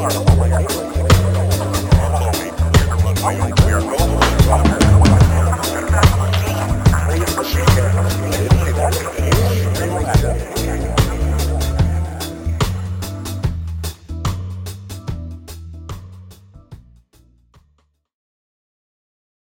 star.